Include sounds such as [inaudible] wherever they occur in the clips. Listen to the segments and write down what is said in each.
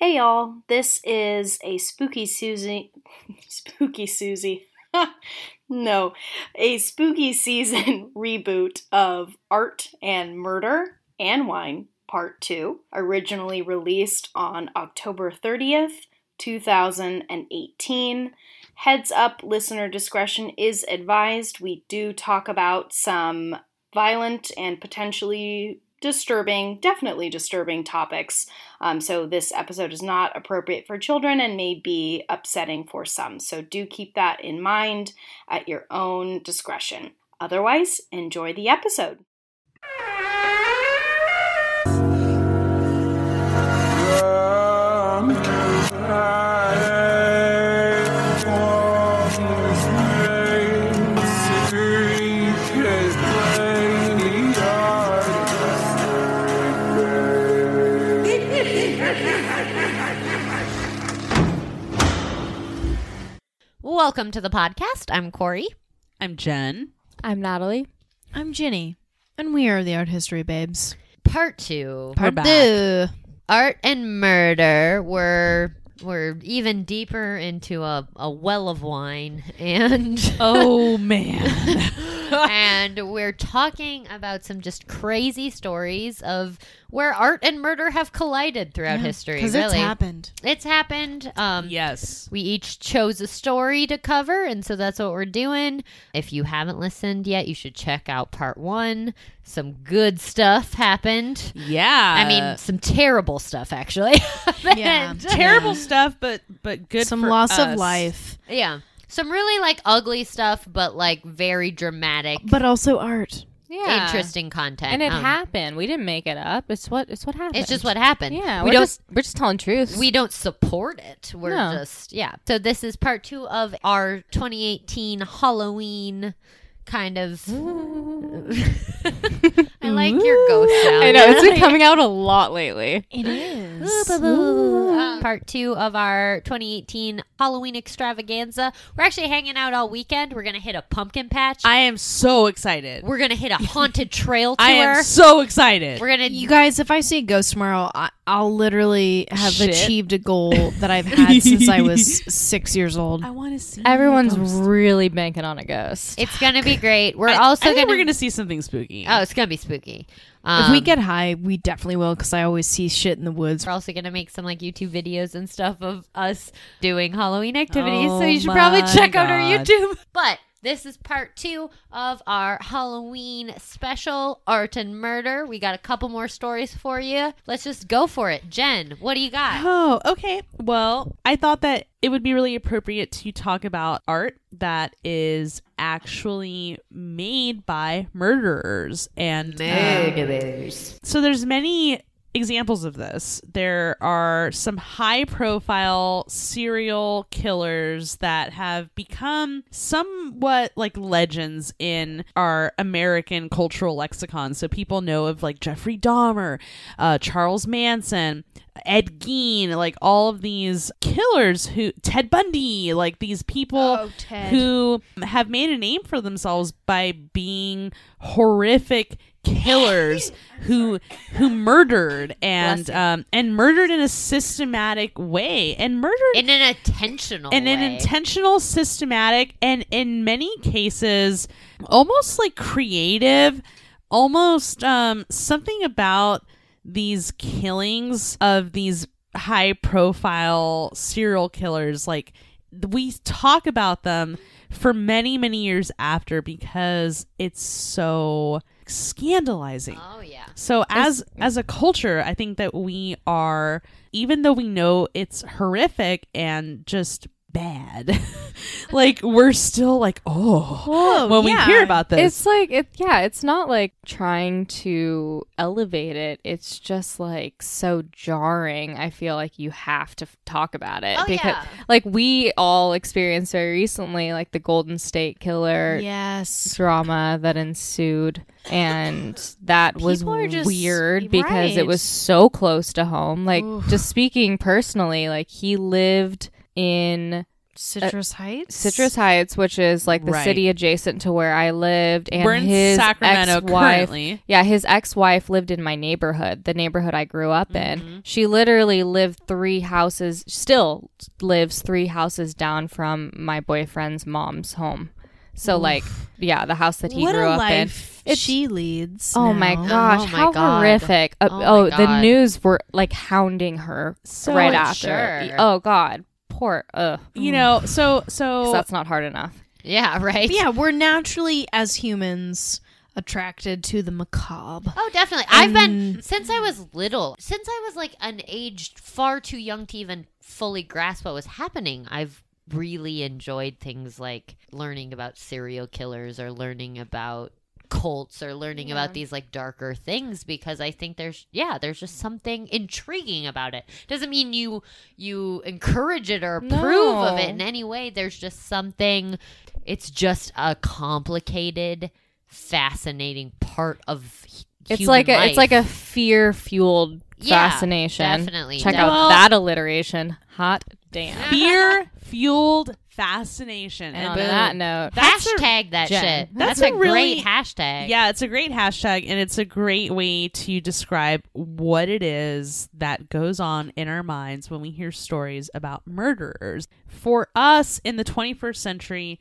Hey y'all, this is a spooky Susie. [laughs] spooky Susie. [laughs] no, a spooky season [laughs] reboot of Art and Murder and Wine Part 2, originally released on October 30th, 2018. Heads up, listener discretion is advised. We do talk about some violent and potentially disturbing, definitely disturbing topics. Um, so, this episode is not appropriate for children and may be upsetting for some. So, do keep that in mind at your own discretion. Otherwise, enjoy the episode. Welcome to the podcast. I'm Corrie. I'm Jen. I'm Natalie. I'm Ginny, and we are the art history babes. Part two. We're back. Deux. Art and murder. We're we're even deeper into a, a well of wine and Oh man. [laughs] and we're talking about some just crazy stories of where art and murder have collided throughout history. Because really. it's happened. It's happened. Um yes. We each chose a story to cover, and so that's what we're doing. If you haven't listened yet, you should check out part one. Some good stuff happened. Yeah. I mean, some terrible stuff actually. [laughs] Yeah. terrible stuff, but but good. Some for loss of life, yeah. Some really like ugly stuff, but like very dramatic, but also art. Yeah. interesting content. And it Um, happened. We didn't make it up. It's what it's what happened. It's just what happened. Yeah. we we're don't. just we're just telling truth. we don't support it. We're No. just yeah. So this is part two of our 2018 Halloween kind of. [laughs] [laughs] I like your ghost sound. I know it's been [laughs] coming out a lot lately. It is. Uh, part two of our 2018 Halloween extravaganza. We're actually hanging out all weekend. We're gonna hit a pumpkin patch. I am so excited. We're gonna hit a haunted trail tour. I am so excited. We're gonna You guys, if I see a ghost tomorrow, I, I'll literally have Shit. achieved a goal that I've had since I was [laughs] six years old. I want to see. Everyone's really banking on a ghost. It's gonna be great. We're I- also I gonna. we're gonna see something spooky. oh, it's gonna be spooky. if Um, we get high, we definitely will because I always see shit in the woods. We're also gonna make some like YouTube videos and stuff of us doing Halloween activities. so Oh you should probably my check out our YouTube. [laughs] But this is part two of our Halloween special, Art and Murder. We got a couple more stories for you. Let's just go for it. Jen, what do you got? Oh, okay. Well, I thought that it would be really appropriate to talk about art that is actually made by murderers and um, so there's many examples of this. There are some high profile serial killers that have become somewhat like legends in our American cultural lexicon. So people know of like Jeffrey Dahmer, uh, Charles Manson, Ed Gein, like all of these killers who Ted Bundy, like these people Oh, who have made a name for themselves by being horrific killers who who murdered and um and murdered in a systematic way and murdered In an intentional in an way. intentional systematic and in many cases almost like creative almost um something about these killings of these high profile serial killers like we talk about them for many many years after because it's so scandalizing oh yeah. so as as a culture, I think that we are even though we know it's horrific and just bad, [laughs] like we're still like, oh, Whoa, when yeah. we hear about this. It's like it yeah, it's not like trying to elevate it. It's just like so jarring. I feel like you have to f- talk about it Oh, because yeah. like we all experienced very recently like the Golden State Killer Yes. drama that ensued and that was People are just- weird because it was so close to home like Oof. just speaking personally like he lived in Citrus Heights. Citrus Heights, which is like the Right. city adjacent to where I lived, and We're in his Sacramento ex-wife. currently. Yeah, his ex-wife lived in my neighborhood, the neighborhood I grew up in. Mm-hmm. She literally lived three houses, still lives three houses down from my boyfriend's mom's home. So like, yeah, the house that he what grew a up in. life It's- she leads. Oh my now. gosh, Oh my how God. horrific. Uh, Oh my oh, the God. news were like hounding her So right after. sure. Oh god. Poor ugh. You know, so so that's not hard enough. Yeah, right. Yeah, we're naturally as humans attracted to the macabre. Oh, definitely. I've been since I was little. Since I was like an age far too young to even fully grasp what was happening. I've really enjoyed things like learning about serial killers or learning about cults or learning about these like darker things because I think there's yeah, there's just something intriguing about it. Doesn't mean you you encourage it or approve of it in any way. There's just something it's just a complicated fascinating part of It's like a it's like a fear fueled Yeah, fascination. definitely, Check out that alliteration. Hot damn. fear [laughs] fueled fascination. And on boom. that note, That's a- hashtag that Jen. shit. That's That's, a a, really- great hashtag. Yeah, it's a great hashtag and it's a great way to describe what it is that goes on in our minds when we hear stories about murderers. For us in the 21st century,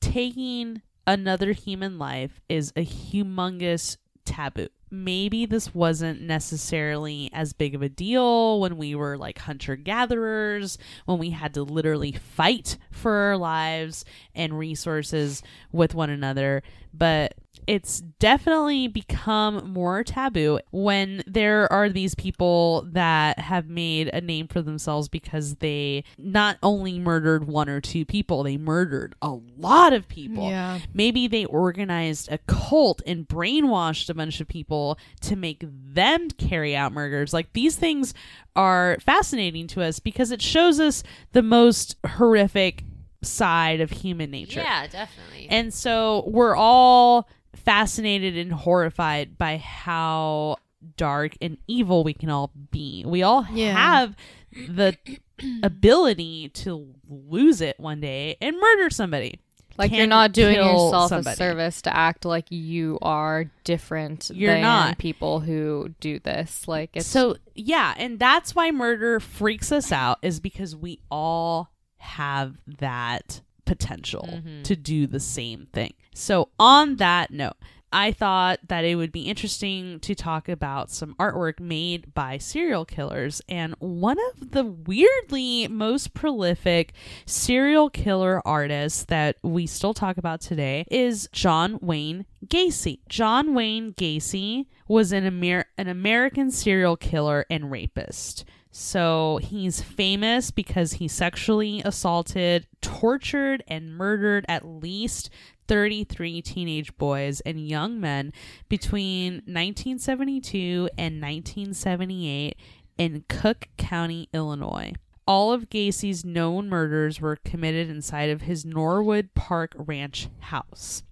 taking another human life is a humongous taboo. Maybe this wasn't necessarily as big of a deal when we were like hunter gatherers, when we had to literally fight for our lives and resources with one another, but it's definitely become more taboo when there are these people that have made a name for themselves because they not only murdered one or two people, they murdered a lot of people. Yeah. Maybe they organized a cult and brainwashed a bunch of people to make them carry out murders. Like these things are fascinating to us because it shows us the most horrific side of human nature. Yeah, definitely. And so we're all fascinated and horrified by how dark and evil we can all be. We all Yeah. have the [clears throat] ability to lose it one day and murder somebody. like you're not doing yourself somebody. a service to act like you are different You're than not. people who do this. Like it's so yeah, and that's why murder freaks us out is because we all have that potential Mm-hmm. to do the same thing. So on that note, I thought that it would be interesting to talk about some artwork made by serial killers. And one of the weirdly most prolific serial killer artists that we still talk about today is John Wayne Gacy. John Wayne Gacy was an, Amer- an American serial killer and rapist. So he's famous because he sexually assaulted, tortured, and murdered at least 33 teenage boys and young men between 1972 and 1978 in Cook County, Illinois. All of Gacy's known murders were committed inside of his Norwood Park Ranch house.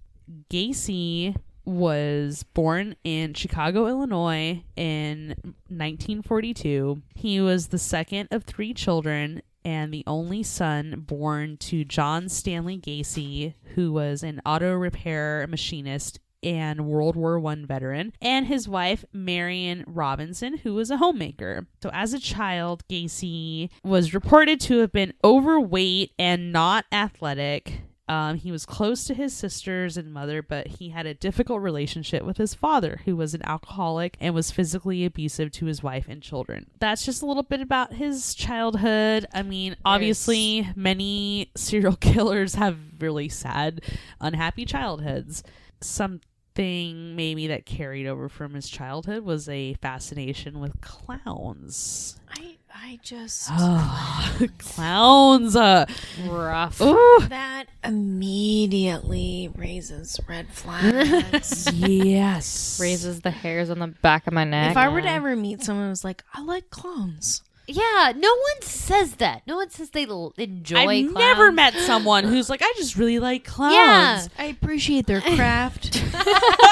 Gacy was born in Chicago, Illinois in 1942. He was the second of three children and the only son born to John Stanley Gacy, who was an auto repair machinist and World War One veteran, and his wife Marion Robinson, who was a homemaker. So, as a child, Gacy was reported to have been overweight and not athletic. Um, he was close to his sisters and mother, but he had a difficult relationship with his father, who was an alcoholic and was physically abusive to his wife and children. That's just a little bit about his childhood. I mean, obviously, many serial [laughs] killers have really sad, unhappy childhoods. Something maybe that carried over from his childhood was a fascination with clowns. I I just [sighs] Oh, clowns. Uh, rough. ooh. that immediately raises red flags. [laughs] yes. Raises the hairs on the back of my neck. if I were to ever meet someone who's like, I like clowns. yeah, no one says that. No one says they l- enjoy. Clowns. I've clowns. never met someone who's like, I just really like clowns. Yeah. I appreciate their [laughs] craft. [laughs]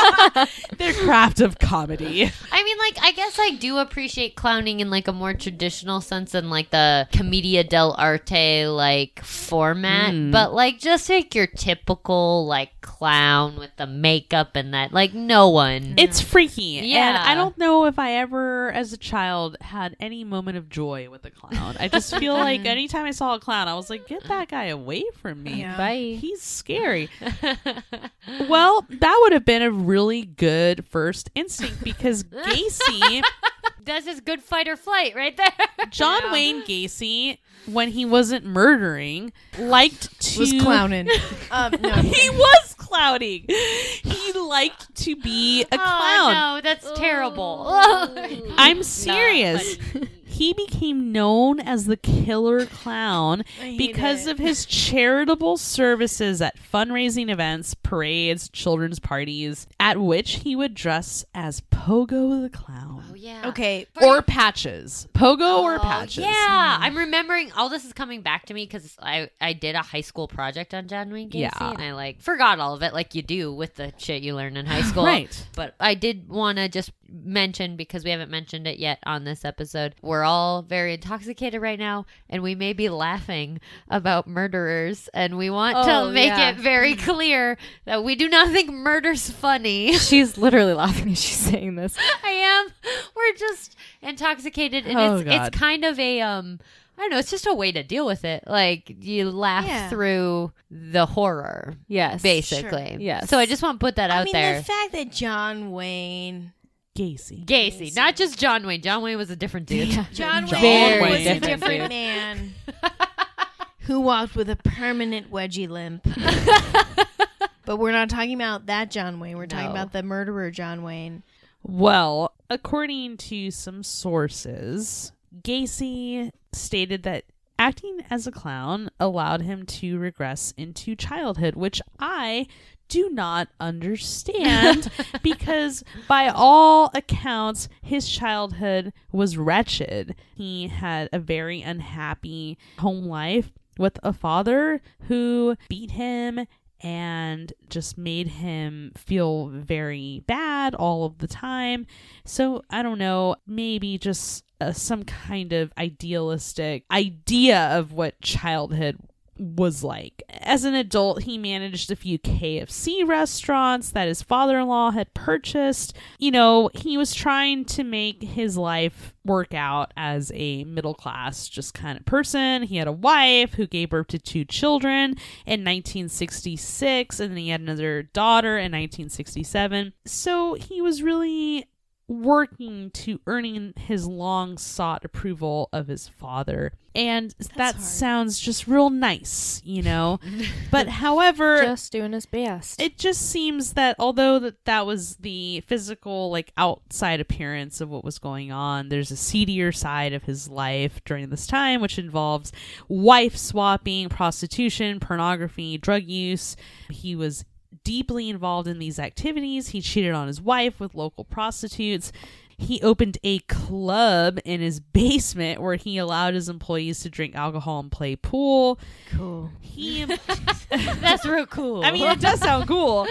[laughs] Their craft of comedy. I mean, like, I guess I do appreciate clowning in like a more traditional sense than like the commedia dell'arte like format, Mm. but like just like your typical like clown with the makeup and that, like, no one. It's freaky. And Yeah. I don't know if I ever, as a child, had any moment of joy with a clown. I just feel [laughs] like anytime I saw a clown, I was like, get that guy away from me. Yeah. Bye. He's scary. [laughs] Well, that would have been a really good first instinct because Gacy, [laughs] That's his good fight or flight right there. [laughs] John Wayne Gacy, when he wasn't murdering, liked [laughs] to Was clowning. [laughs] um, no. he was clowning. He liked to be a clown. Oh, no, that's terrible. I'm serious. He became known as the killer clown because it. of his charitable services at fundraising events, parades, children's parties, at which he would dress as Pogo the Clown. Yeah. Okay. Or Patches. Pogo or Oh, Patches. Yeah, mm-hmm. I'm remembering all this is coming back to me because I I did a high school project on John Wayne Gacy Yeah. and I like forgot all of it like you do with the shit you learn in high [sighs] school. Right. But I did want to just mention because we haven't mentioned it yet on this episode. We're all very intoxicated right now and we may be laughing about murderers and we want Oh, to make yeah. it very clear that we do not think murder's funny. [laughs] She's literally laughing as she's saying this. [laughs] I am. We're just intoxicated, and Oh, it's God. it's kind of a um. I don't know. It's just a way to deal with it. Like you laugh Yeah. through the horror, Yes. basically. Yes. So I just want to put that out I mean, there. the fact that John Wayne, Gacy. Gacy, not just John Wayne. John Wayne was a different dude. [laughs] John John Wayne Wayne. was a Different different dude. man [laughs] who walked with a permanent wedgie limp. [laughs] but we're not talking about that John Wayne. We're talking No. about the murderer John Wayne. Well, according to some sources, Gacy stated that acting as a clown allowed him to regress into childhood, which I do not understand [laughs] because, by all accounts, his childhood was wretched. He had a very unhappy home life with a father who beat him and just made him feel very bad all of the time. So I don't know, maybe just uh, some kind of idealistic idea of what childhood was like. As an adult, he managed a few KFC restaurants that his father in law had purchased. You know, he was trying to make his life work out as a middle class, just kind of person. He had a wife who gave birth to two children in 1966, and then he had another daughter in 1967. So he was really working to earning his long sought approval of his father. And that hard. sounds just real nice, you know? [laughs] but however, Just doing his best. it just seems that although that that was the physical like outside appearance of what was going on there's a seedier side of his life during this time which involves wife swapping prostitution pornography drug use he was deeply involved in these activities he cheated on his wife with local prostitutes he opened a club in his basement where he allowed his employees to drink alcohol and play pool. Cool. He [laughs] That's real cool. I mean, it does sound cool.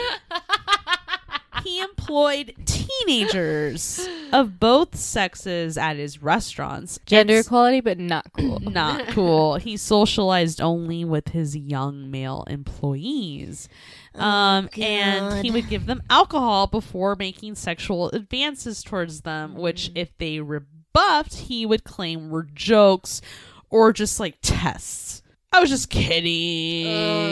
he employed teenagers of both sexes at his restaurants. Gender It's equality, but not cool. [clears throat] not cool. He socialized only with his young male employees. Um, and he would give them alcohol before making sexual advances towards them, which, if they rebuffed, he would claim were jokes or just like tests. I was just kidding.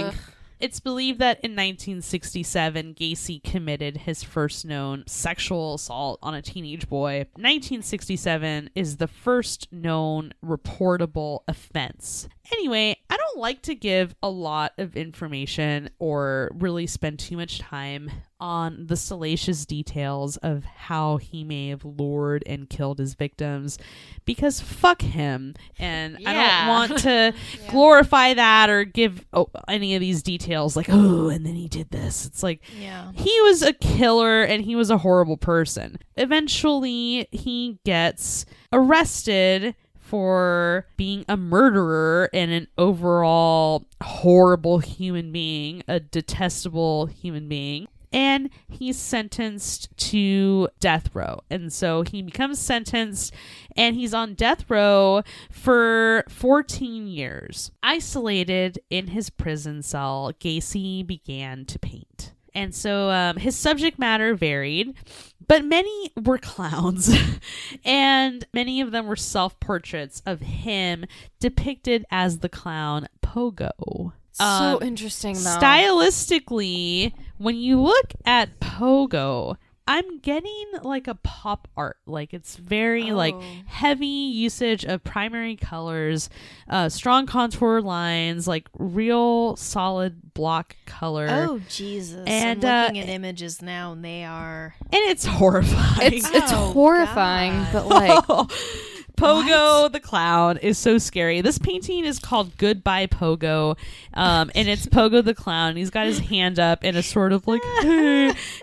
Ugh. It's believed that in 1967, Gacy committed his first known sexual assault on a teenage boy. 1967 is the first known reportable offense. Anyway, I don't like to give a lot of information or really spend too much time on the salacious details of how he may have lured and killed his victims because fuck him. And I don't want to [laughs] glorify that or give oh, any of these details like, oh, and then he did this. It's like, Yeah. he was a killer and he was a horrible person. Eventually, he gets arrested for being a murderer and an overall horrible human being, a detestable human being. And he's sentenced to death row. And so he becomes sentenced and he's on death row for 14 years. Isolated in his prison cell, Gacy began to paint. And so um, his subject matter varied, but many were [laughs] clowns. and many of them were self portraits of him depicted as the clown Pogo. So Um, interesting though. stylistically, when you look at Pogo, I'm getting like a pop art. Like it's very like Oh. heavy usage of primary colors, uh, strong contour lines, like real solid block color. Oh Jesus! And, I'm uh, looking at images now, and they are. And it's horrifying. It's [laughs] it's Oh, horrifying, God. but like [laughs] Pogo the clown is so scary. This painting is called Goodbye Pogo, um, and it's Pogo the clown. He's got his hand up in a sort of like [laughs]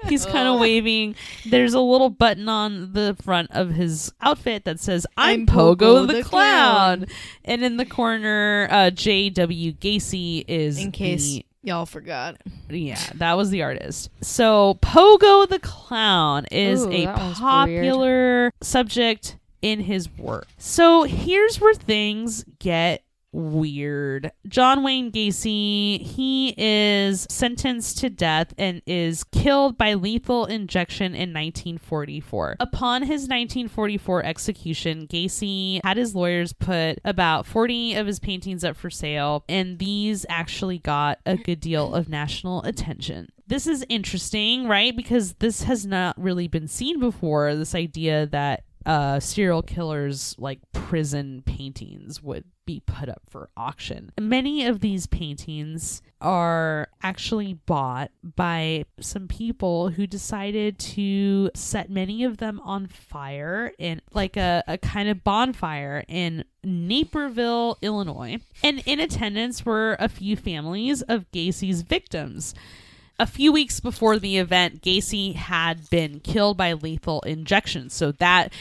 he's kind of waving. There's a little button on the front of his outfit that says "I'm, I'm Pogo, Pogo the, the clown. clown. and in the corner, uh, J.W. Gacy is In case the- y'all forgot. yeah, that was the artist. So Pogo the Clown is Ooh, a popular subject in his work. So here's where things get weird. John Wayne Gacy, he is sentenced to death and is killed by lethal injection in 1944. Upon his 1944 execution, Gacy had his lawyers put about 40 of his paintings up for sale, and these actually got a good deal of national attention. This is interesting, right? Because this has not really been seen before. This idea that uh, serial killers like prison paintings would be put up for auction. Many of these paintings are actually bought by some people who decided to set many of them on fire in like a, a kind of bonfire in Naperville, Illinois. And in attendance were a few families of Gacy's victims. A few weeks before the event, Gacy had been killed by lethal injection. So that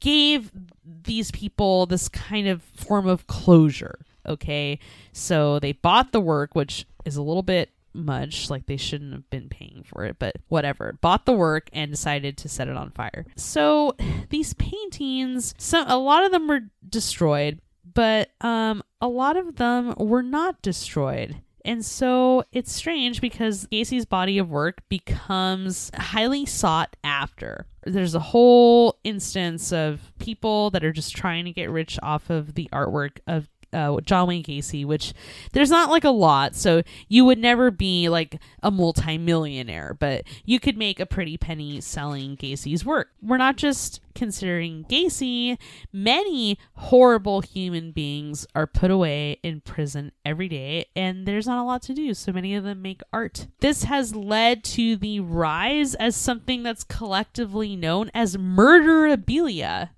gave these people this kind of form of closure. Okay. So they bought the work, which is a little bit much. Like they shouldn't have been paying for it, but whatever. Bought the work and decided to set it on fire. So these paintings, a lot of them were destroyed, but um, a lot of them were not destroyed. And so it's strange because Gacy's body of work becomes highly sought after. There's a whole instance of people that are just trying to get rich off of the artwork of uh, John Wayne Gacy, which there's not like a lot, so you would never be like a multimillionaire, but you could make a pretty penny selling Gacy's work. We're not just considering Gacy, many horrible human beings are put away in prison every day, and there's not a lot to do, so many of them make art. This has led to the rise as something that's collectively known as murderabilia.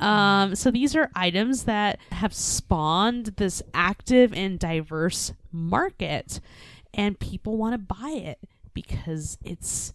Um, so these are items that have spawned this active and diverse market, and people want to buy it because it's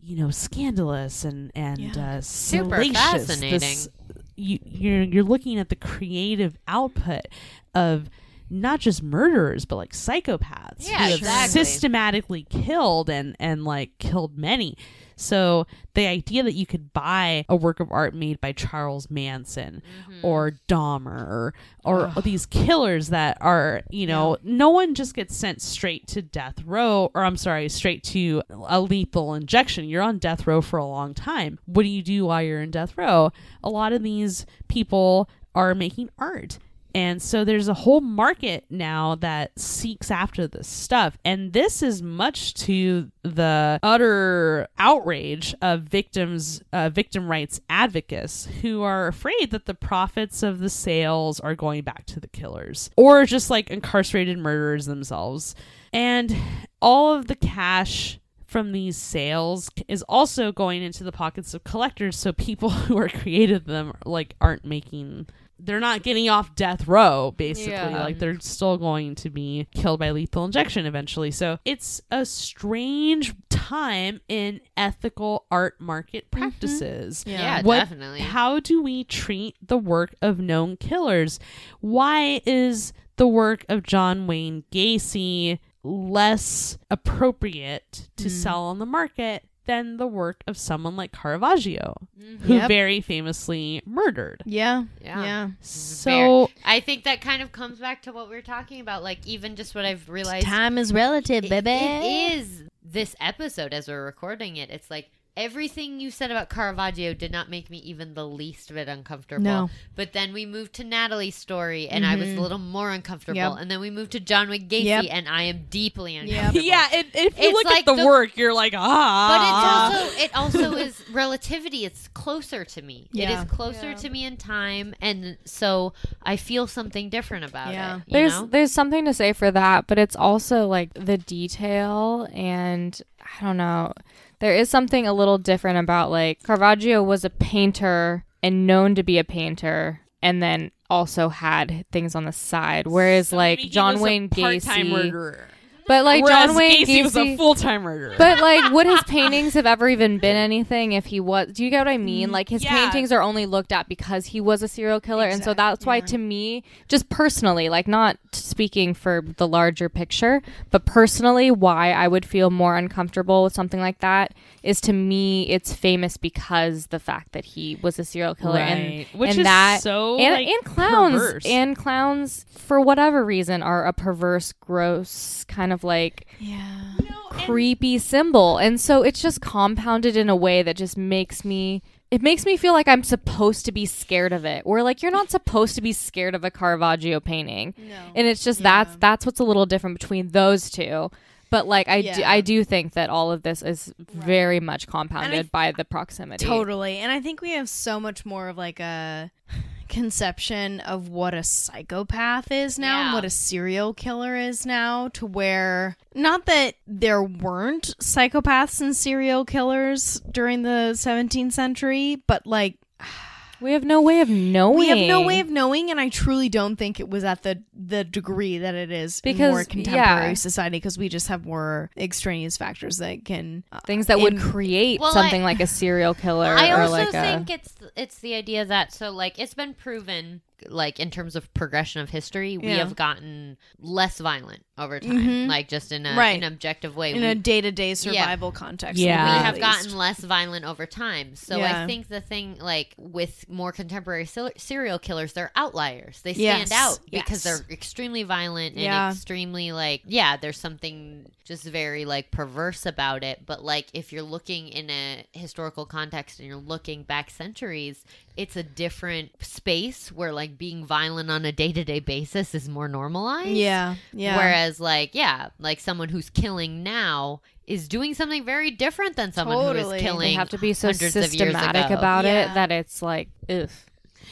you know scandalous and and Yeah. uh, Super fascinating. This- you, you're you're looking at the creative output of not just murderers but like psychopaths Yeah, who have exactly. systematically killed and and like killed many. So the idea that you could buy a work of art made by Charles Manson Mm-hmm. or Dahmer or or these killers that are, you know, no one just gets sent straight to death row or I'm sorry, straight to a lethal injection. You're on death row for a long time. What do you do while you're in death row? A lot of these people are making art. And so there's a whole market now that seeks after this stuff. And this is much to the utter outrage of victims, uh, victim rights advocates who are afraid that the profits of the sales are going back to the killers or just like incarcerated murderers themselves. And all of the cash from these sales is also going into the pockets of collectors so people [laughs] who are creative them like aren't making they're not getting off death row basically Yeah. like they're still going to be killed by lethal injection eventually so it's a strange time in ethical art market practices Yeah, What- definitely. how do we treat the work of known killers? Why is the work of John Wayne Gacy less appropriate to Mm. sell on the market than the work of someone like Caravaggio, mm-hmm. who Yep. very famously murdered. Yeah. Yeah. Yeah. So I think that kind of comes back to what we were talking about. Like even just what I've realized. Time is relative, it- baby. it is this episode as we're recording it. It's like everything you said about Caravaggio did not make me even the least bit uncomfortable. No. But then we moved to Natalie's story, and I was a Mhm. little more uncomfortable. Yep. And then we moved to John Wayne Gacy, Yep. and I am deeply Yep. uncomfortable. [laughs] yeah, it, if you It's look like at the, the- work, you're like, ah. But it's also it also [laughs] is relativity. It's closer to me. It Yeah. is closer to me in time, and so I feel something different about Yeah. it. You there's know? there's something to say for that, but it's also like the detail and I don't know. There is something a little different about like Caravaggio was a painter and known to be a painter and then also had things on the side. Whereas So like John Wayne Gacy murderer. But like Whereas John Wayne Gacy, was a full-time murderer. but like, would his [laughs] paintings have ever even been anything if he was? Do you get what I mean? Mm, like, his yeah. paintings are only looked at because he was a serial killer, and so that's why, to me, just personally, like, not speaking for the larger picture, but personally, why I would feel more uncomfortable with something like that is to me, it's famous because the fact that he was a serial killer, and Right. Which and is that so, and, like, and clowns perverse. and clowns for whatever reason are a perverse, gross kind of like Yeah. creepy symbol. And so it's just compounded in a way that just makes me it makes me feel like I'm supposed to be scared of it. Where like you're not supposed to be scared of a Caravaggio painting. No. And it's just Yeah. that's that's what's a little different between those two. But like I do, I do think that all of this is very much compounded by the proximity. Totally. And I think we have so much more of like a conception of what a psychopath is now and what a serial killer is now to where not that there weren't psychopaths and serial killers during the 17th century, but like We have no way of knowing. we have no way of knowing and I truly don't think it was at the the degree that it is in Because, more contemporary yeah. society because we just have more extraneous factors that can uh, things that would create Well, something I- like a serial killer I or also like think a it's it's the idea that so like it's been proven like in terms of progression of history we Yeah. have gotten less violent over time Mhm. like just in a Right. an objective way in we, a day-to-day survival context Yeah. we have least. gotten less violent over time so Yeah. i think the thing like with more contemporary ser- serial killers they're outliers they Yes. stand out because Yes. they're extremely violent and Yeah. extremely like yeah there's something just very like perverse about it but like if you're looking in a historical context and you're looking back centuries it's a different space where like being violent on a day-to-day basis is more normalized yeah yeah Whereas, like, yeah, like someone who's killing now is doing something very different than someone who Totally. is They killing. they have to be so hundreds of years systematic about Yeah. it that it's like ugh.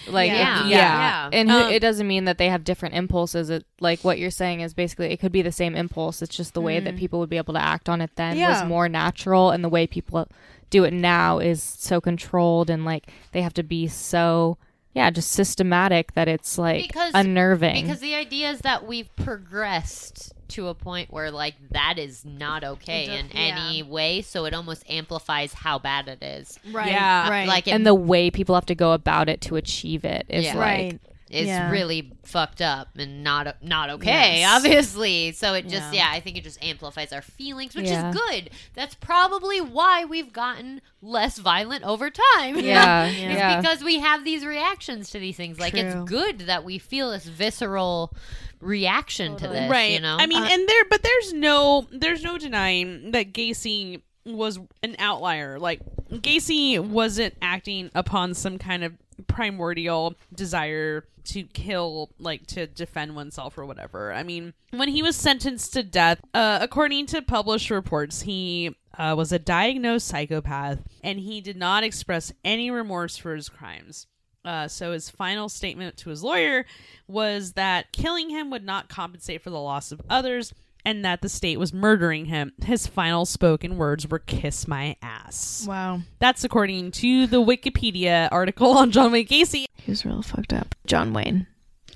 like Yeah. Yeah. yeah, Yeah. and who, Um, it doesn't mean that they have different impulses it like what you're saying is basically it could be the same impulse it's just the way that people would be able to act on it then Mm. Yeah. was more natural and the way people do it now is so controlled and like they have to be so yeah just systematic that it's like Because- unnerving Because the idea is that we've progressed to a point where, like, that is not okay It in yeah. any way. So it almost amplifies how bad it is. right Yeah. right Like, it and the way people have to go about it to achieve it is Yeah. like right is Yeah. really fucked up and not not okay, Yes. obviously. So it just Yeah. yeah. I think it just amplifies our feelings, which Yeah. is good. That's probably why we've gotten less violent over time. Yeah, It's [laughs] yeah. because we have these reactions to these things. Like True. it's good that we feel this visceral reaction to this, right you know. i mean Uh, and there but there's no there's no denying that gacy was an outlier like gacy wasn't acting upon some kind of primordial desire to kill like to defend oneself or whatever. I mean when he was sentenced to death uh, according to published reports he uh, was a diagnosed psychopath and he did not express any remorse for his crimes. Uh, so his final statement to his lawyer was that killing him would not compensate for the loss of others and that the state was murdering him. His final spoken words were kiss my ass. wow That's according to the Wikipedia article on John Wayne Gacy. he was real fucked up john wayne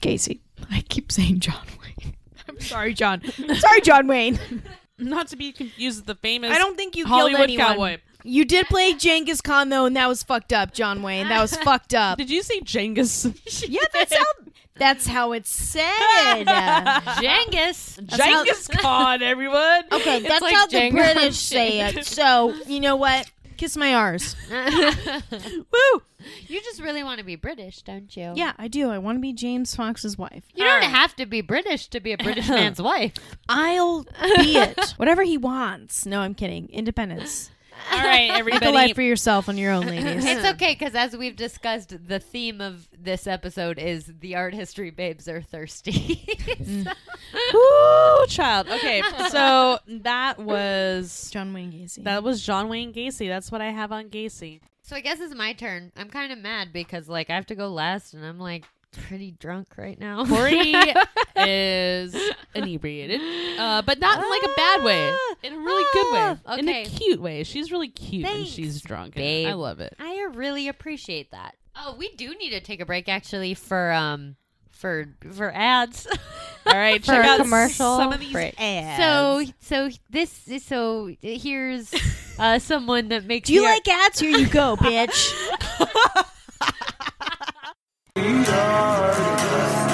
gacy i keep saying john wayne [laughs] i'm sorry john [laughs] sorry john wayne Not to be confused with the famous i don't think you Hollywood killed anyone cowboy. you did play genghis khan though and that was fucked up john wayne that was [laughs] fucked up Did you say Genghis? yeah that sound That's how it's said. [laughs] Genghis. Genghis Khan, everyone. [laughs] okay, that's like how the British say it. [laughs] So, you know what? Kiss my R's. Woo! You just really want to be British, don't you? Yeah, I do. I want to be James Fox's wife. You don't have to be British to be a British man's wife. I'll be it. Whatever he wants. No, I'm kidding. Independence. All right, everybody. [laughs] Make a life for yourself on your own, [laughs] ladies. It's okay because as we've discussed, the theme of this episode is the art history babes are thirsty. [laughs] Mm. Woo, child. Okay, so that was John Wayne Gacy. that was John Wayne Gacy. That's what I have on Gacy. so I guess it's my turn. I'm kind of mad because like I have to go last, and I'm like pretty drunk right now. Corrie [laughs] is inebriated, uh, but not in like a bad way. In a really good way. Ah, In a okay. cute way. She's really cute when Thanks, she's drunk. and babe. I love it. I really appreciate that. Oh, we do need to take a break actually for um for for ads. [laughs] All right, [laughs] For check out commercial some of these break. ads. so so this so here's uh someone that makes do you the art- like ads? Here you go, bitch. We are.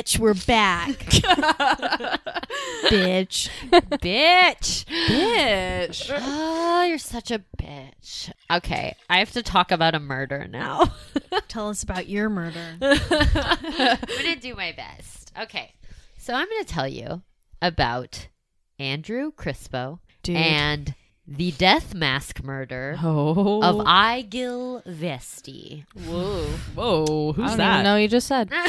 Bitch, we're back. [laughs] bitch. bitch. bitch. Oh, you're such a bitch. Okay, I have to talk about a murder now. [laughs] Tell us about your murder. I'm gonna do my best. Okay, so I'm gonna tell you about Andrew Crispo Dude. and the death mask murder Oh. of Eigil Vesti. Whoa. Whoa. I Who's don't that? No, you just said. [laughs]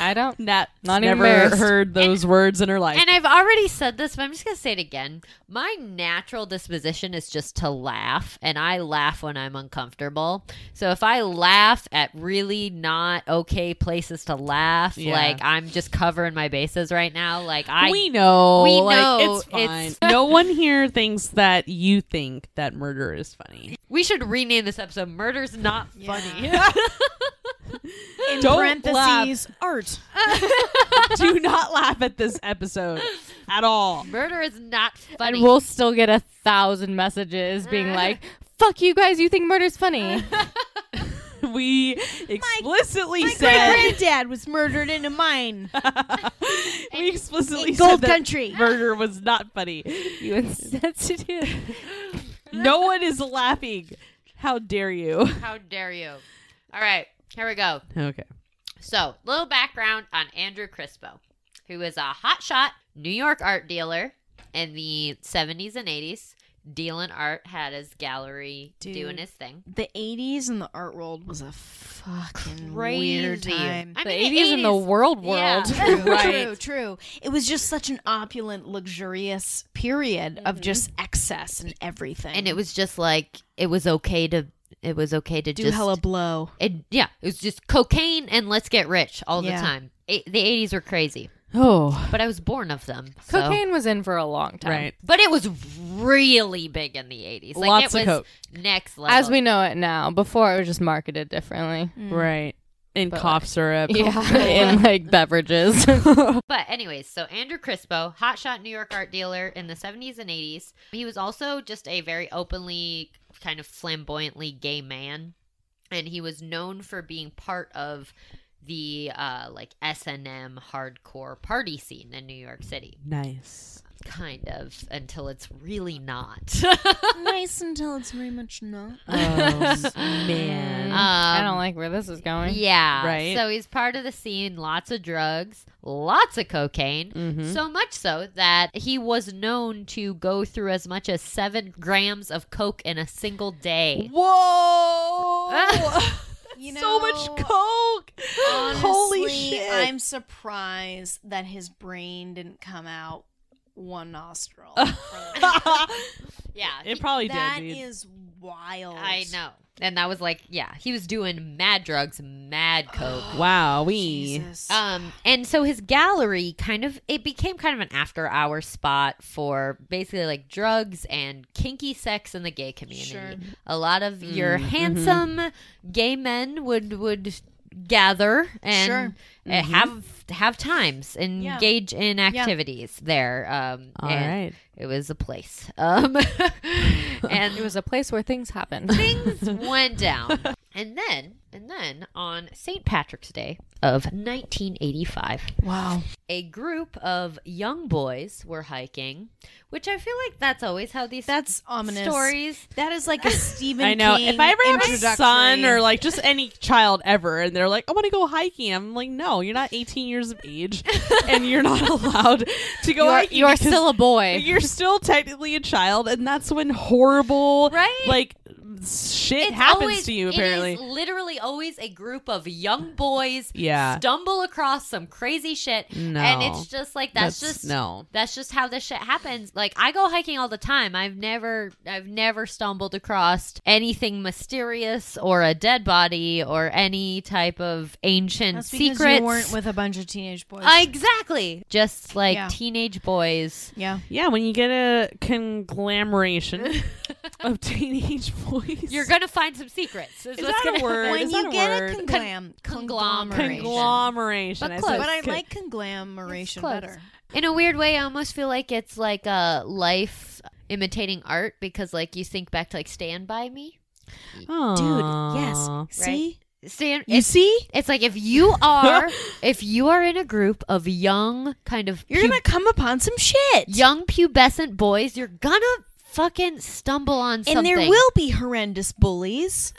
I don't. Nat Not even never embarrassed. heard those words in her life. And I've already said this, but I'm just gonna say it again. My natural disposition is just to laugh, and I laugh when I'm uncomfortable. So if I laugh at really not okay places to laugh, Yeah. like I'm just covering my bases right now. Like I we know. we like, know It's fine. it's- [laughs] no one here thinks that you think that murder is funny. We should rename this episode "Murder's Not Funny." [laughs] [laughs] In Don't parentheses, art. [laughs] Do not laugh at this episode at all. Murder is not funny. And we'll still get a thousand messages being uh-huh. like, "Fuck you guys! You think murder's funny?" [laughs] We explicitly My said great granddad was murdered in a mine. [laughs] we explicitly In Gold said that Country. murder was not funny. you insensitive. No one is laughing. How dare you? How dare you? All right, here we go. Okay. So, little background on Andrew Crispo, who is a hotshot New York art dealer in the 70s and 80s. Dealing art, had his gallery Dude. doing his thing. The 80s in the art world was a fucking Crazy. weird time. I the mean, 80s in the 80s world Yeah. world. [laughs] True, [laughs] Right. true, true. It was just such an opulent, luxurious period of mm-hmm. just excess and everything. And it was just like, it was okay to, it was okay to do just. hella blow. it, yeah, it was just cocaine and let's get rich all Yeah. the time. It, the 80s were crazy, Oh, but I was born of them. so- Cocaine was in for a long time. right. But it was really big in the 80s. Like Lots it of was coke. next level. As we know it now. Before it was just marketed differently. Mm. Right. In But- cough syrup. Yeah, [laughs] in [laughs] like beverages. [laughs] But anyways, so Andrew Crispo, hotshot New York art dealer in the 70s and 80s. He was also just a very openly, kind of flamboyantly gay man, and he was known for being part of the uh, like S and M hardcore party scene in New York City. Nice. Kind of until it's really not. nice until it's very much not. [laughs] Oh man. [laughs] I Um, don't like where this is going. Yeah. Right. So he's part of the scene, lots of drugs, lots of cocaine. Mhm. So much so that he was known to go through as much as seven grams of coke in a single day. Whoa! [laughs] You so much know, coke. Holy shit! I'm surprised that his brain didn't come out one nostril. [laughs] Yeah, it probably That did. dude. is wild. I know. And that was like, yeah, he was doing mad drugs, mad [gasps] coke. wow, we. Um, and so his gallery kind of it became kind of an after hour spot for basically like drugs and kinky sex in the gay community. Sure. A lot of your Mm, handsome gay men would would gather and Sure. uh, have have times engage in activities there. Um, All and right. it was a place. Um, [laughs] [laughs] and It was a place where things happened. things [laughs] went down. And then, and then on St. Patrick's Day of 1985, wow. a group of young boys were hiking, which I feel like that's always how these That's ominous. stories. That is like a [laughs] Stephen I know. King if I ever have a son or like just any child ever, and they're like, "I want to go hiking," I'm like, "No, you're not 18 years of age, [laughs] and you're not allowed to go You're, hiking. you're still a boy. You're still technically a child, and that's when horrible, Right? Like shit It's happens always- to you. Apparently, is literally always a group of young boys Yeah. stumble across some crazy shit, No. and it's just like that's, That's- just no. That's just how this shit happens. Like I go hiking all the time. I've never, I've never stumbled across anything mysterious or a dead body or any type of ancient That's because secrets. you weren't with a bunch of teenage boys. exactly, just like Yeah. teenage boys. yeah. yeah, when you get a conglomeration [laughs] [laughs] of teenage [laughs] boys, You're gonna find some secrets. Is, Is that a gonna word? When Is you that a get word? a conglam- conglomeration. conglomeration. But I close. said But I con- like conglomeration better. In a weird way, I almost feel like it's like a life imitating art because, like, you think back to like Stand by Me. dude Yes. See? Stand. You it's, see? it's like if you [laughs] are if you are in a group of young kind of You're gonna come upon some shit. young pubescent boys, you're gonna fucking stumble on something. [laughs] and there will be horrendous bullies.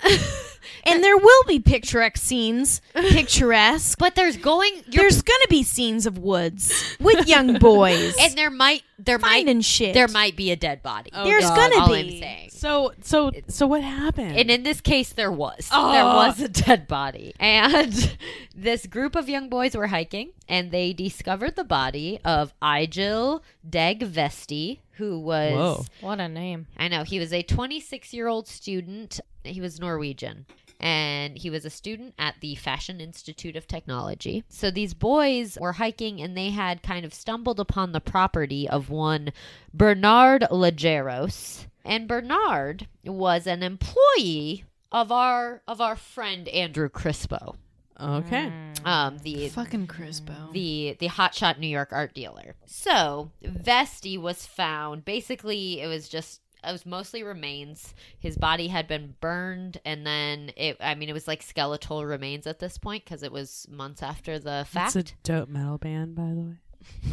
and there will be picturesque scenes. Picturesque. but there's going. You're, There's gonna be scenes of woods with [laughs] young boys. and there might there finding might shit. there might be a dead body. Oh, There's God. gonna all be. I'm saying. So so so what happened? And in this case, there was. Oh. There was a dead body. And [laughs] this group of young boys were hiking and they discovered the body of Igil Dagvesti, who was. Whoa. What a name. I know. He was a 26 year old student. He was Norwegian. And he was a student at the Fashion Institute of Technology. So these boys were hiking and they had kind of stumbled upon the property of one Bernard Legeros. And Bernard was an employee of our of our friend Andrew Crispo. Okay. Um the fucking Crispo. the the hotshot New York art dealer. So Vesti was found. Basically, it was just it was mostly remains. His body had been burned, and then it. I mean, it was like skeletal remains at this point because it was months after the That's fact. a dope metal band, by the way.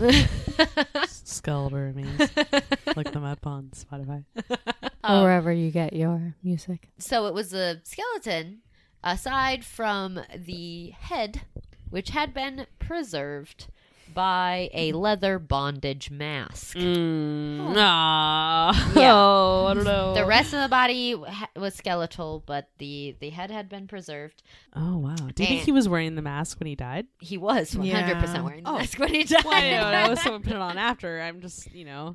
[laughs] Skeletal remains. Look them up on Spotify. [laughs] or wherever you get your music. so it was a skeleton, aside from the head, which had been preserved by a leather bondage mask. Mm. Aw. [laughs] Yeah. Oh, I don't know. The rest of the body ha- was skeletal, but the the head had been preserved. Oh wow. Do you think he was wearing the mask when he died? He was one hundred Yeah. percent wearing the Oh. mask when he died. [laughs] Well, I don't know. Someone put it on [laughs] after. I'm just, you know.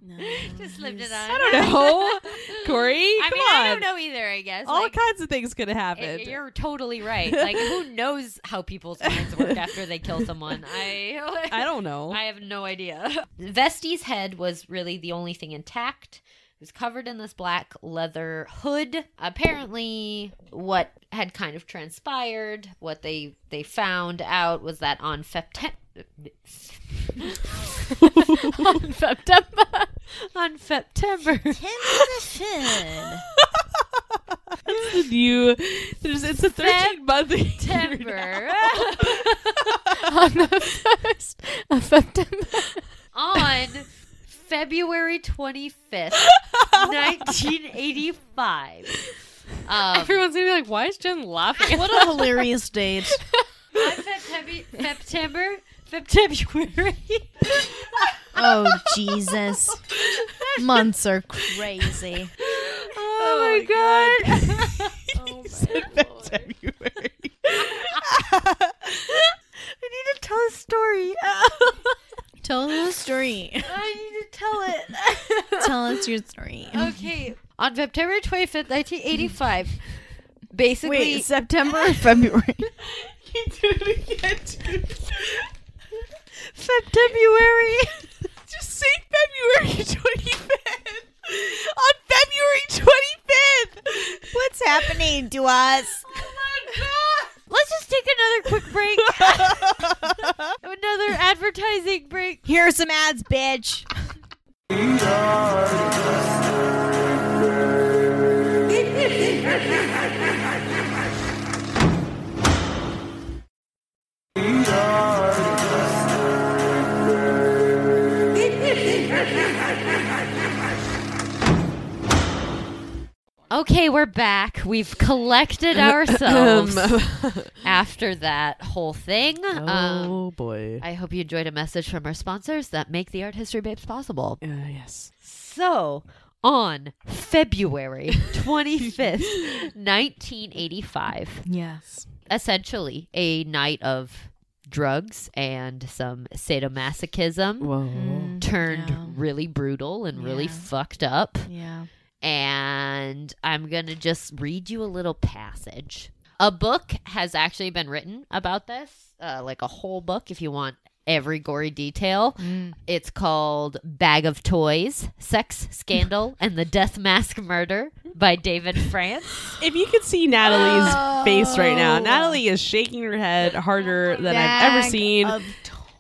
Just slipped it on. I don't know. Corrie, I mean, on. I don't know either. I guess All Like, kinds of things could have y- happened. You're totally right. Like, who knows how people's minds work after they kill someone? I I don't know. I have no idea. [laughs] Vesti's head was really the only thing intact. It was covered in this black leather hood. Apparently, what had kind of transpired, what they they found out was that on September [laughs] [laughs] on September [laughs] on September [laughs] That's the new. There's, it's a 13 month. September [laughs] On the first of September. on February 25th, 1985. Um, Everyone's gonna be like, why is Jen laughing? What a hilarious date. on September, September, February. Oh Jesus. Months are crazy. Oh, oh my god. god. [laughs] oh February. [laughs] I need to tell a story. [laughs] tell a story. I need to tell it. tell us your story. Okay. On February 25th, 1985, basically. Wait, September or February? you do it again, February. [laughs] Just say February 25th. On February 25th. What's happening to us? Oh my god! Let's just take another quick break. [laughs] another advertising break. Here are some ads, bitch. [laughs] Okay, we're back. We've collected [laughs] ourselves [laughs] after that whole thing. Um, oh boy. I hope you enjoyed a message from our sponsors that make the Art History Babes possible. Uh, yes. So, on February [laughs] 25th, 1985, Yes. essentially a night of drugs and some sadomasochism Whoa. turned yeah. really brutal and really fucked up. Yeah. And I'm going to just read you a little passage. A book has actually been written about this, uh, like a whole book if you want every gory detail. It's called Bag of Toys Sex, Scandal, [laughs] and the Death Mask Murder by David France. [laughs] If you could see Natalie's face right now, Oh. Natalie is shaking her head harder than I've ever Bag seen.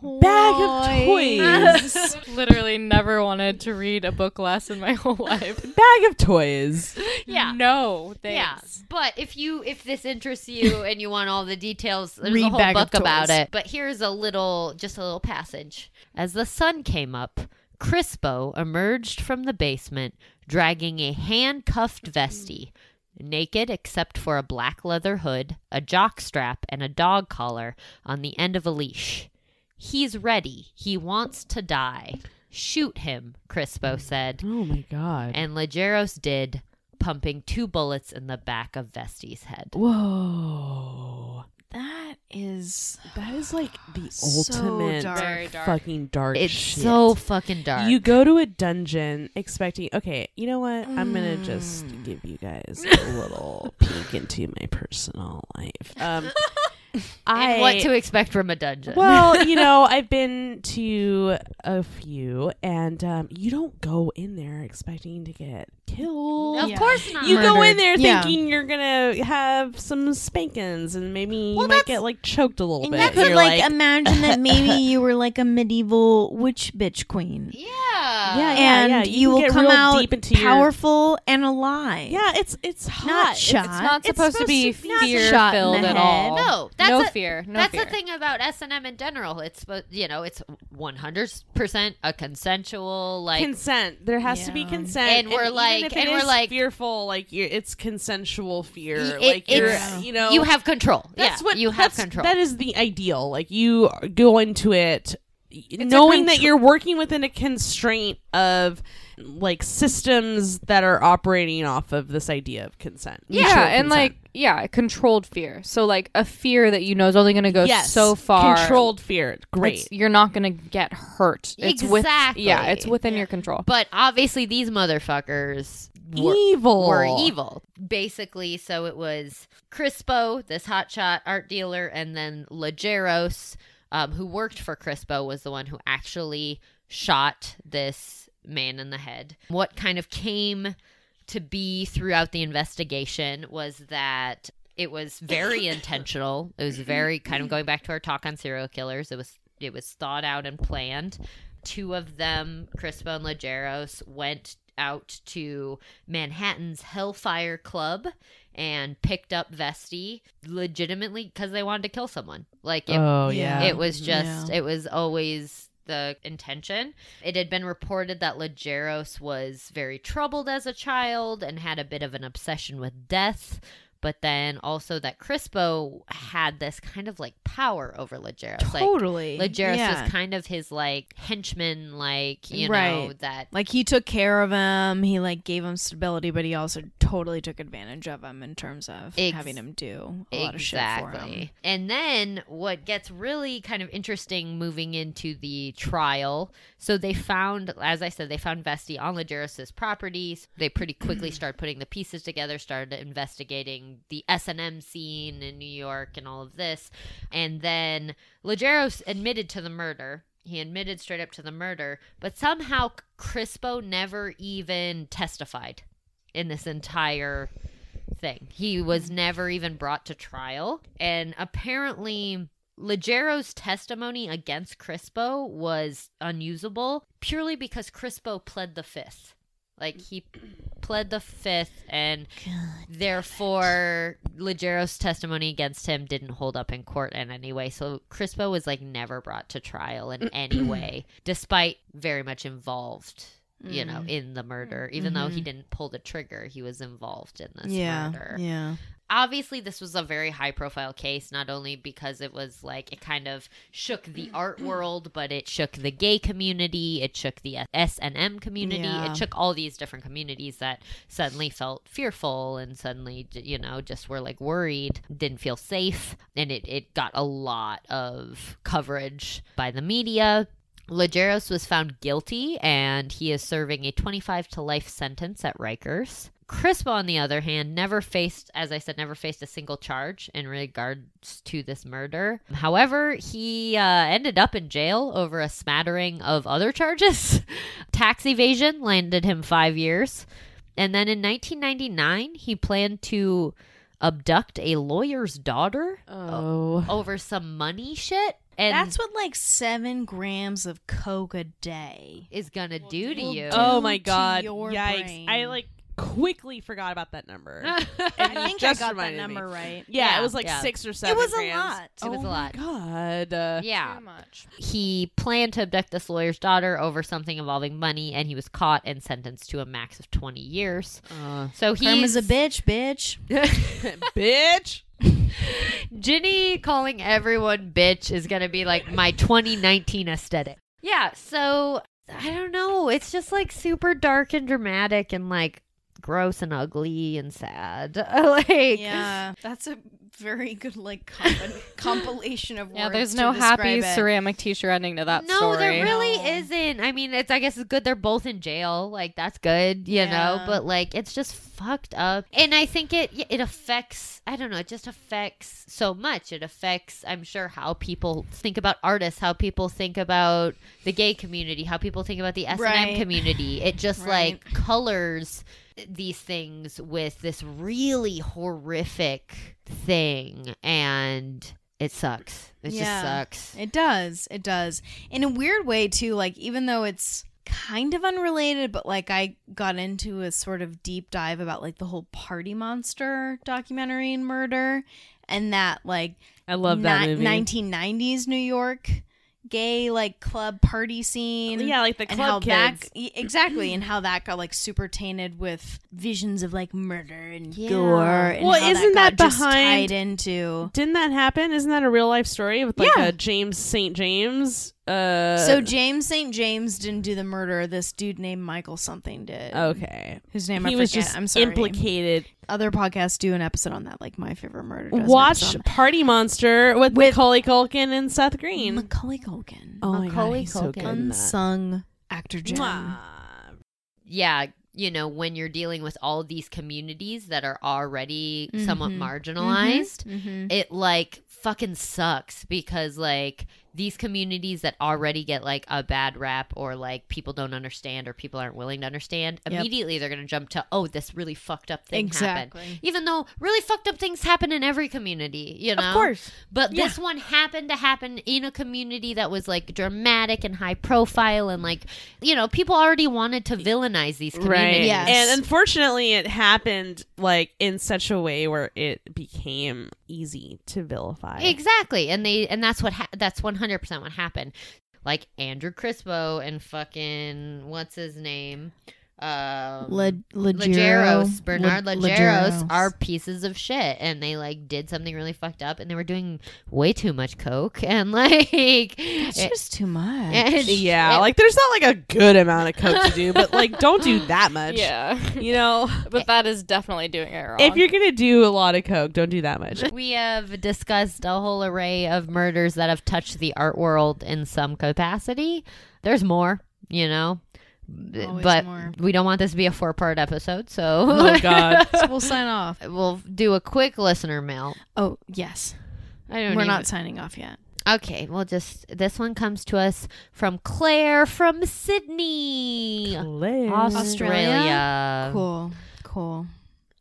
Of Bag of toys. [laughs] Literally never wanted to read a book less in my [laughs] whole life. Bag of toys. Yeah. No, Yeah, but if you if this interests you [laughs] and you want all the details, there's Read a whole Bag book about it. But here's a little, just a little passage. As the sun came up, Crispo emerged from the basement, dragging a handcuffed Vesti, naked except for a black leather hood, a jock strap, and a dog collar on the end of a leash. He's ready. He wants to die. Shoot him, Crispo said. Oh my god. And Legeros did, pumping two bullets in the back of Vesti's head. Whoa. That is That is like the So ultimate dark. Very dark. fucking dark It's shit. so fucking dark. You go to a dungeon expecting, okay, you know what? I'm gonna just Mm. give you guys a little [laughs] peek into my personal life. Um, [laughs] I and what to expect from a dungeon. well, you know, [laughs] I've been to a few, and um, you don't go in there expecting to get killed. of Yeah. course not. You go in Murdered. there Yeah. thinking you're gonna have some spankings, and maybe you might that's- get like choked a little And bit. you could you're like, imagine that maybe [laughs] you were like a medieval witch bitch queen. yeah. Yeah, yeah. and you you, can will get come real out deep into your- powerful and alive. yeah, it's it's hot. Not It's- shot. It's not supposed, to be supposed to be fear shot in filled the at head. all. No, that's no a- fear. No That's fear. the thing about S and M in general. It's but you know it's 100 percent a consensual like consent. There has to be consent, And we're like- and we're like- fearful. Like it's consensual fear. It- like you're, you know, you have control. That's yeah, what you have control. That is the ideal. Like you go into it knowing that you're working within a constraint of like systems that are operating off of this idea of consent. Yeah, mutual and consent. like yeah, controlled fear. So like a fear that you know is only going to go yes, so far. controlled fear. Great. It's- you're not going to get hurt. It's with Exactly. yeah, it's within your control. but obviously these motherfuckers were evil. were evil. Basically, so it was Crispo, this hotshot art dealer, and then Legeros, um, who worked for Crispo, was the one who actually shot this man in the head. What kind of came to be throughout the investigation was that it was very [laughs] intentional. It was very kind of going back to our talk on serial killers. It was it was thought out and planned. Two of them, Crispo and Legeros, went out to Manhattan's Hellfire Club and picked up Vesti legitimately because they wanted to kill someone. Like it, oh yeah. yeah. it was just Yeah. it was always the intention. It had been reported that Legeros was very troubled as a child and had a bit of an obsession with death. But then also that Crispo had this kind of like power over Legeros. totally. Like yeah. was kind of his like henchman, like, you know, that like he took care of him. He like gave him stability, but he also totally took advantage of him in terms of Ex- having him do a lot of shit for him. And then what gets really kind of interesting moving into the trial. So they found, as I said, they found Vesti on Legeros's properties. They pretty quickly [clears throat] start putting the pieces together, started investigating the S and M scene in New York and all of this. And then Legeros admitted to the murder. He admitted straight up to the murder, but somehow Crispo never even testified in this entire thing. He was never even brought to trial. And apparently, Legeros' testimony against Crispo was unusable purely because Crispo pled the fifth. Like, he pled the fifth, and [clears throat] therefore, Legeros' testimony against him didn't hold up in court in any way. So, Crispo was like never brought to trial in [clears throat] any way, despite very much involved you know, mm. in the murder. Even though he didn't pull the trigger, he was involved in this Yeah, murder. yeah. Obviously, this was a very high profile case, not only because it was like it kind of shook the [clears throat] art world, but it shook the gay community, it shook the S and M community, Yeah. it shook all these different communities that suddenly felt fearful and suddenly, you know, just were like worried, didn't feel safe, and it it got a lot of coverage by the media. Legeros was found guilty and he is serving a 25 to life sentence at Rikers. Crispo, on the other hand, never faced, as I said, never faced a single charge in regards to this murder. However, he uh, ended up in jail over a smattering of other charges. [laughs] Tax evasion landed him five years. And then in 1999, he planned to abduct a lawyer's daughter Oh. over some money shit. And That's what like seven grams of coke a day. is gonna do to you. do. Oh my god. your Yikes. brain. I like quickly forgot about that number. [laughs] I think I just got that reminded me. number right. Yeah, Yeah, it was like yeah. six or seven. It was a grams. lot. It was oh a lot. My god. Uh, yeah. Too much. He planned to abduct this lawyer's daughter over something involving money, and he was caught and sentenced to a max of 20 years. uh, So he Karma's a bitch, bitch. [laughs] bitch. Ginny calling everyone bitch is gonna be like my 2019 aesthetic. Yeah, so I don't know. It's just like super dark and dramatic and like gross and ugly and sad. [laughs] like Yeah, that's a very good like [laughs] compi- compilation of words. Yeah, there's to no happy it. ceramic t-shirt ending to that no, story. there really No. isn't. I mean, it's I guess it's good they're both in jail. Like that's good, you know. But like, it's just fucked up, and I think it it affects. I don't know. It just affects so much. It affects. I'm sure how people think about artists, how people think about the gay community, how people think about the S and M Right. community. It just Right. like colors these things with this really horrific thing, and it sucks. It Yeah. just sucks. It does. It does. In a weird way too, like even though it's kind of unrelated, but like I got into a sort of deep dive about like the whole Party Monster documentary and murder and that like I love that ni- movie. 1990s New York gay like club party scene. Yeah, like the club that kids. y- exactly and how that got like super tainted with visions of like murder and Yeah. gore and Well, how isn't that, that got just behind- tied into Didn't that happen? Isn't that a real life story with like Yeah. a James St. James? Uh, So James St. James didn't do the murder. This dude named Michael something did. okay, Whose name I he forget. was just I'm sorry. implicated. Other podcasts do an episode on that, like my favorite murder. does Watch episode Party Monster with, With- Macaulay Culkin and Seth on- Green. Macaulay Culkin, oh my god, he's so Culkin. good. unsung actor gem. Mwah. yeah, you know, when you're dealing with all these communities that are already somewhat Mhm. marginalized, Mm-hmm. it like fucking sucks because like these communities that already get like a bad rap or like people don't understand or people aren't willing to understand Yep. immediately they're going to jump to oh this really fucked up thing happened even though really fucked up things happen in every community you know Of course. but Yeah. this one happened to happen in a community that was like dramatic and high profile and like you know people already wanted to villainize these communities Right. Yes. And unfortunately, it happened like in such a way where it became easy to vilify. Exactly, and they and that's what ha- that's one hundred percent what happened. Like Andrew Crispo and fucking what's his name, um, Le- Legeros, Bernard Le- Legeros, Legeros. are pieces of shit, and they like did something really fucked up, and they were doing way too much coke, [laughs] and like, it's it- just too much. and- [laughs] Yeah, it- like there's not like a good amount of coke to do, but like don't do that much. Yeah. You know, [laughs] But that is definitely doing it wrong. if you're gonna do a lot of coke, don't do that much. we have discussed a whole array of murders that have touched the art world in some capacity. There's more, you know. B- Always but more. we don't want this to be a four part episode, so Oh [laughs] God. So we'll sign off. [laughs] we'll do a quick listener mail. Oh yes, I don't we're even- not signing off yet. Okay, we'll just this one comes to us from Claire from Sydney, Australia. Cool, cool.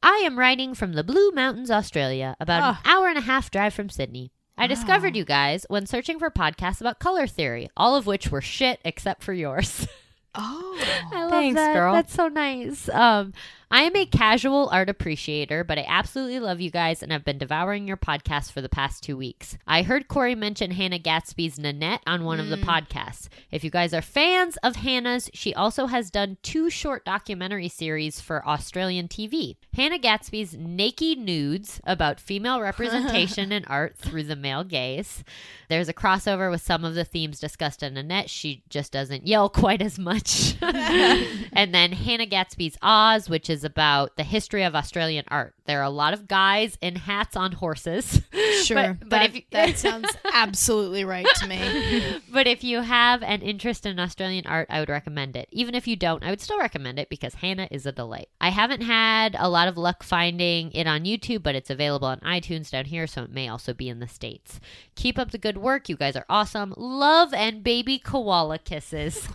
I am writing from the Blue Mountains, Australia, about an ah. hour and a half drive from Sydney. I discovered ah. you guys when searching for podcasts about color theory, all of which were shit except for yours. [laughs] Oh, I love Thanks, that. girl. That's so nice. Um, I am a casual art appreciator, but I absolutely love you guys and have been devouring your podcast for the past two weeks. I heard Corrie mention Hannah Gadsby's Nanette on one of the mm. podcasts. If you guys are fans of Hannah's, she also has done two short documentary series for Australian TV. Hannah Gadsby's Naked Nudes about female [laughs] representation in art through the male gaze. There's a crossover with some of the themes discussed in Nanette. She just doesn't yell quite as much. [laughs] [laughs] and then Hannah Gadsby's Oz, which is about the history of Australian art. There are a lot of guys in hats on horses. [laughs] sure. But, but that, if you, that [laughs] sounds absolutely right to me. [laughs] but if you have an interest in Australian art, I would recommend it. Even if you don't, I would still recommend it because Hannah is a delight. I haven't had a lot of luck finding it on YouTube, but it's available on iTunes down here, so it may also be in the States. Keep up the good work. You guys are awesome. Love and baby koala kisses.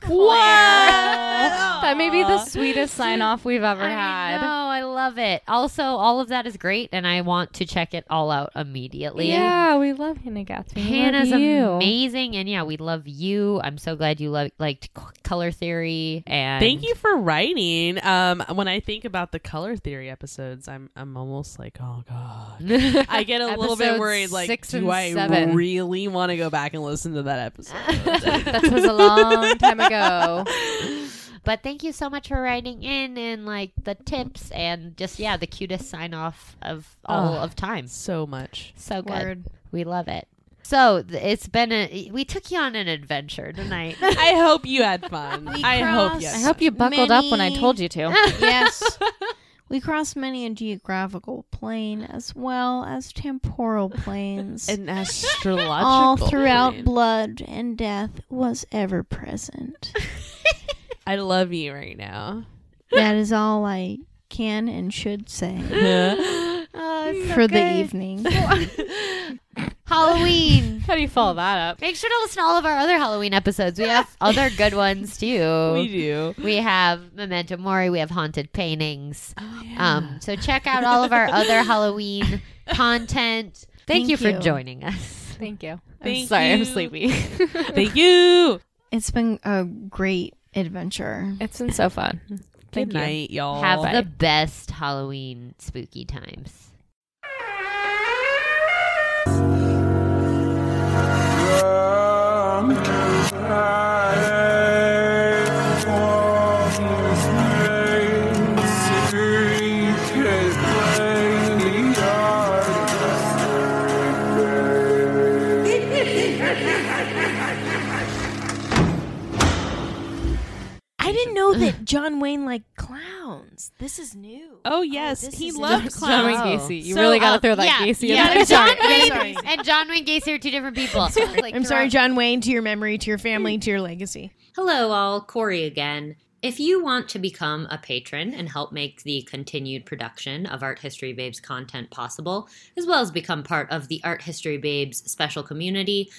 that may be the sweetest sign off we've ever I had. Oh, I love it. Also, all of that is great, and I want to check it all out immediately. Yeah, we love Hannah Gadsby. Hannah's love you. amazing, and yeah, we love you. I'm so glad you lo- liked c- color theory. And Thank you for writing. Um, when I think about the color theory episodes, I'm I'm almost like, oh god. [laughs] I get a little bit worried. Like, six do I seven. really want to go back and listen to that episode? [laughs] that was a long time ago. [laughs] But thank you so much for writing in and like the tips and just yeah, the cutest sign off of all Oh. of time. so much. So good. Word. We love it. So th- it's been a we took you on an adventure tonight. [laughs] I hope you had fun. I hope crossed- you. I hope you buckled up when I told you to. [laughs] Yes. [laughs] We cross many a geographical plane as well as temporal planes. and astrological. All throughout plane. blood and death was ever present. I love you right now. that is all I can and should say [laughs] [laughs] Oh, it's so for the evening. [laughs] Halloween. How do you follow that up? Make sure to listen to all of our other Halloween episodes. We have other good ones too. We do. We have Memento Mori. We have haunted paintings. Um, so check out all of our other Halloween content. Thank, Thank you for joining us. Thank you. I'm Thank sorry, I'm sleepy. Thank you. It's been a great adventure. it's been so fun. Thank Good you. night, y'all. Have Bye. the best Halloween spooky times. I didn't know [laughs] that John Wayne liked clowns. This is new. Oh yes, this he is loved interesting. clowns. [laughs] John Wayne Oh. Gacy. You So, really got to uh, throw that yeah, Gacy yeah, in there. John Wayne [laughs] and John Wayne Gacy are two different people. Like, I'm sorry, throw- John Wayne, to your memory, to your family, to your legacy. Hello, all. Corrie again. If you want to become a patron and help make the continued production of Art History Babes content possible, as well as become part of the Art History Babes special community,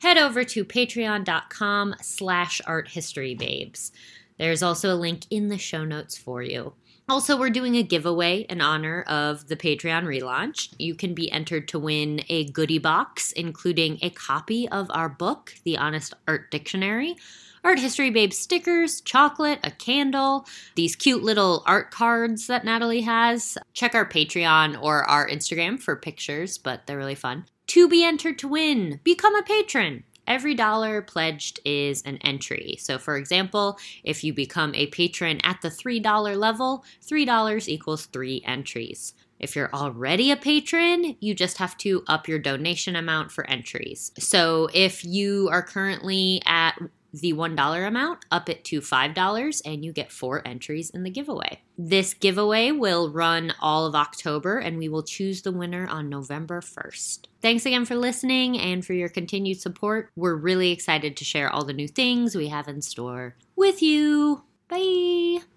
head over to patreon.com slash arthistorybabes. There's also a link in the show notes for you. Also, we're doing a giveaway in honor of the Patreon relaunch. You can be entered to win a goodie box, including a copy of our book, The Honest Art Dictionary, Art History Babe stickers, chocolate, a candle, these cute little art cards that Natalie has. Check our Patreon or our Instagram for pictures, but they're really fun. To be entered to win, become a patron. Every dollar pledged is an entry. So, for example, if you become a patron at the $3 level, $3 equals three entries. If you're already a patron, you just have to up your donation amount for entries. So, if you are currently at the $1 amount, up it to $5, and you get four entries in the giveaway. This giveaway will run all of October, and we will choose the winner on November 1st. Thanks again for listening and for your continued support. We're really excited to share all the new things we have in store with you. Bye.